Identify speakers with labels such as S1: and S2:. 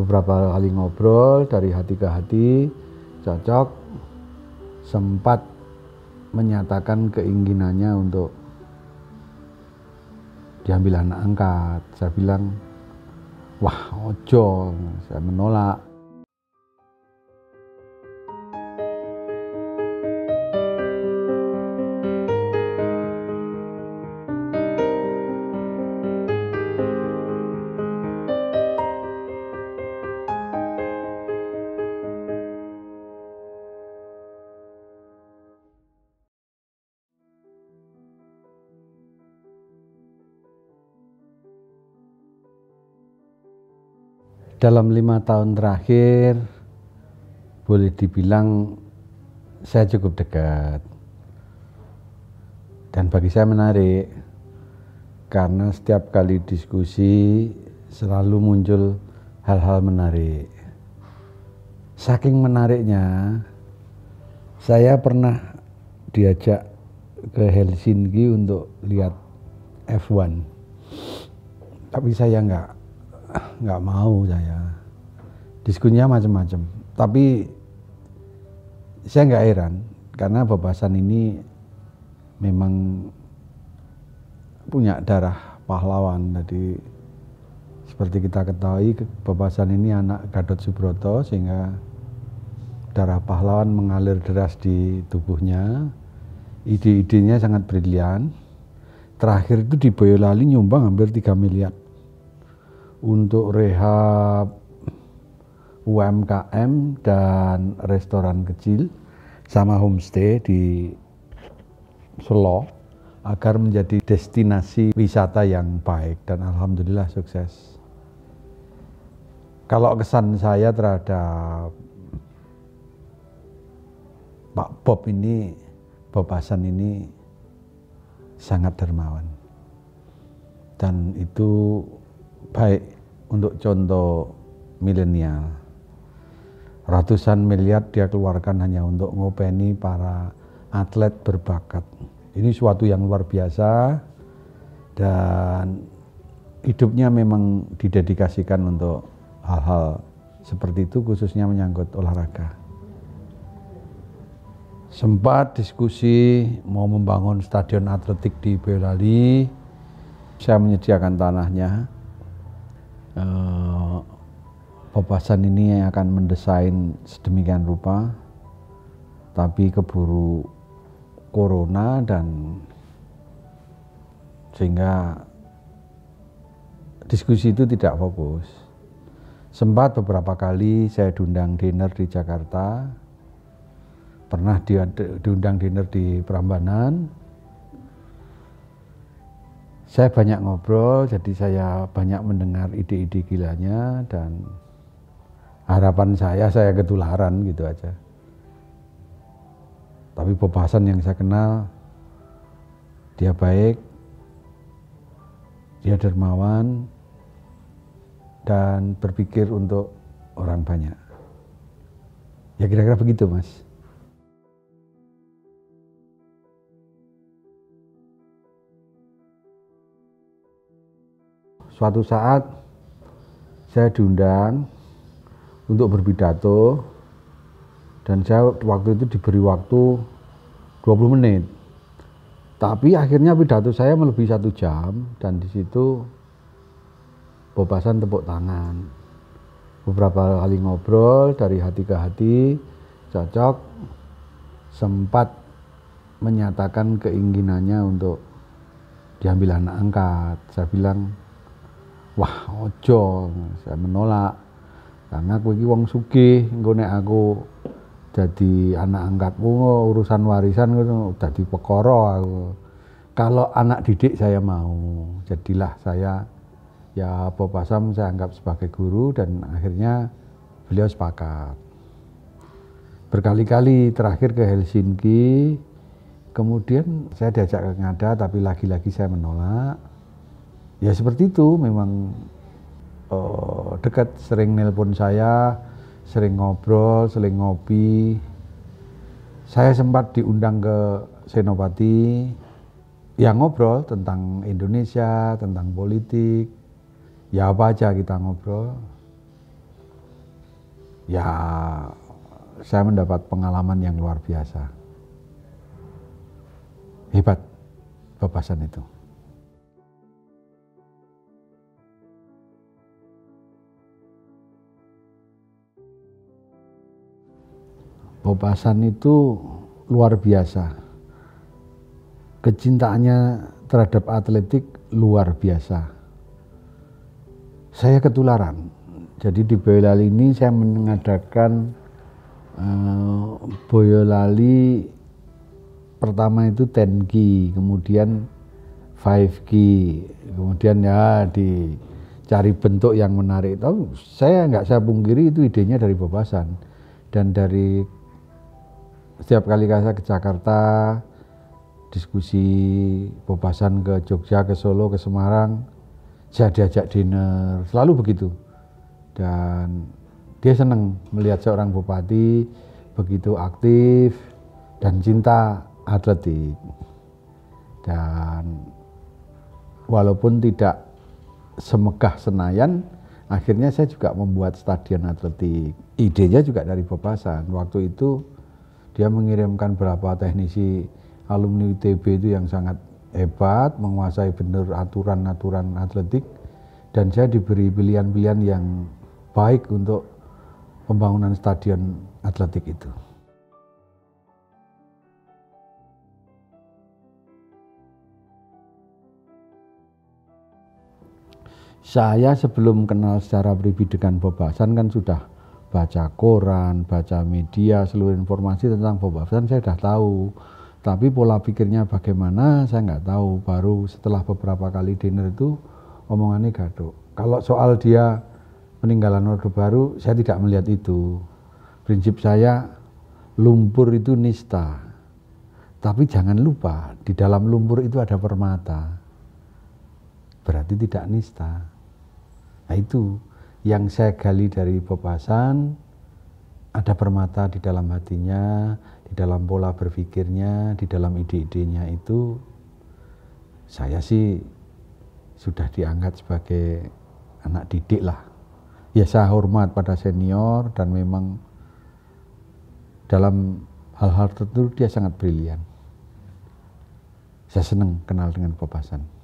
S1: beberapa kali ngobrol dari hati ke hati cocok sempat menyatakan keinginannya untuk diambil anak angkat. Saya bilang wah ojo. Saya menolak dalam lima tahun terakhir boleh dibilang saya cukup dekat. Dan bagi saya menarik karena setiap kali diskusi selalu muncul hal-hal menarik. Saking menariknya saya pernah diajak ke Helsinki untuk lihat F1 tapi saya nggak nggak mau saya. Diskusinya macam-macam. Tapi saya nggak heran karena bebasan ini memang punya darah pahlawan. Jadi seperti kita ketahui bebasan ini anak Gatot Subroto sehingga darah pahlawan mengalir deras di tubuhnya. Ide-idenya sangat brilian. Terakhir itu di Boyolali nyumbang hampir 3 miliar untuk rehab UMKM dan restoran kecil sama homestay di Solo agar menjadi destinasi wisata yang baik dan alhamdulillah sukses. Kalau kesan saya terhadap Pak Bob ini, Bob Hasan ini sangat dermawan. Dan itu baik untuk contoh milenial. Ratusan miliar dia keluarkan hanya untuk ngopeni para atlet berbakat. Ini suatu yang luar biasa dan hidupnya memang didedikasikan untuk hal-hal seperti itu khususnya menyangkut olahraga. Sempat diskusi mau membangun stadion atletik di Boyolali, saya menyediakan tanahnya, eh, Papasan ini akan mendesain sedemikian rupa, tapi keburu corona dan sehingga diskusi itu tidak fokus. Sempat beberapa kali saya diundang dinner di Jakarta, pernah diundang dinner di Prambanan, saya banyak ngobrol, jadi saya banyak mendengar ide-ide gilanya dan harapan saya saya ketularan gitu aja. Tapi pembahasan yang saya kenal, dia baik, dia dermawan, dan berpikir untuk orang banyak. Ya kira-kira begitu mas. Suatu saat saya diundang untuk berpidato dan saya waktu itu diberi waktu 20 menit. Tapi akhirnya pidato saya melebihi satu jam dan di situ bebasan tepuk tangan. Beberapa kali ngobrol dari hati ke hati, cocok, sempat menyatakan keinginannya untuk diambil anak angkat. Saya bilang, wah ojo saya menolak. Karena aku iki wong sugih engko aku jadi anak angkatmu urusan warisan ngono dadi perkara aku. Kalau anak didik saya mau jadilah saya ya Bob Asam saya anggap sebagai guru dan akhirnya beliau sepakat. Berkali-kali terakhir ke Helsinki kemudian saya diajak ke Ngada tapi lagi-lagi saya menolak ya seperti itu memang uh, dekat sering nelpon saya sering ngobrol sering ngopi saya sempat diundang ke Senopati yang ngobrol tentang Indonesia tentang politik ya apa aja kita ngobrol ya saya mendapat pengalaman yang luar biasa. Hebat bebasan itu. Bobasan itu luar biasa. Kecintaannya terhadap atletik luar biasa. Saya ketularan. Jadi di Boyolali ini saya mengadakan uh, Boyolali pertama itu 10K, kemudian 5K, kemudian ya dicari bentuk yang menarik. Tahu saya nggak saya pungkiri itu idenya dari Bobasan dan dari setiap kali saya ke Jakarta diskusi Bobasan ke Jogja, ke Solo, ke Semarang, saya diajak dinner, selalu begitu. Dan dia senang melihat seorang bupati begitu aktif dan cinta atletik. Dan walaupun tidak semegah Senayan, akhirnya saya juga membuat stadion atletik. Idenya juga dari Bobasan. Waktu itu dia mengirimkan berapa teknisi alumni UTB itu yang sangat hebat, menguasai benar aturan-aturan atletik, dan saya diberi pilihan-pilihan yang baik untuk pembangunan stadion atletik itu. Saya sebelum kenal secara pribadi dengan Bob Hasan kan sudah baca koran, baca media, seluruh informasi tentang Bob Hasan saya sudah tahu. Tapi pola pikirnya bagaimana saya nggak tahu. Baru setelah beberapa kali dinner itu omongannya gaduh. Kalau soal dia peninggalan Orde Baru, saya tidak melihat itu. Prinsip saya lumpur itu nista. Tapi jangan lupa di dalam lumpur itu ada permata. Berarti tidak nista. Nah itu yang saya gali dari Bob Hasan, ada permata di dalam hatinya, di dalam pola berpikirnya, di dalam ide-idenya itu saya sih sudah diangkat sebagai anak didik lah. Ya saya hormat pada senior dan memang dalam hal-hal tertentu dia sangat brilian. Saya senang kenal dengan Bob Hasan.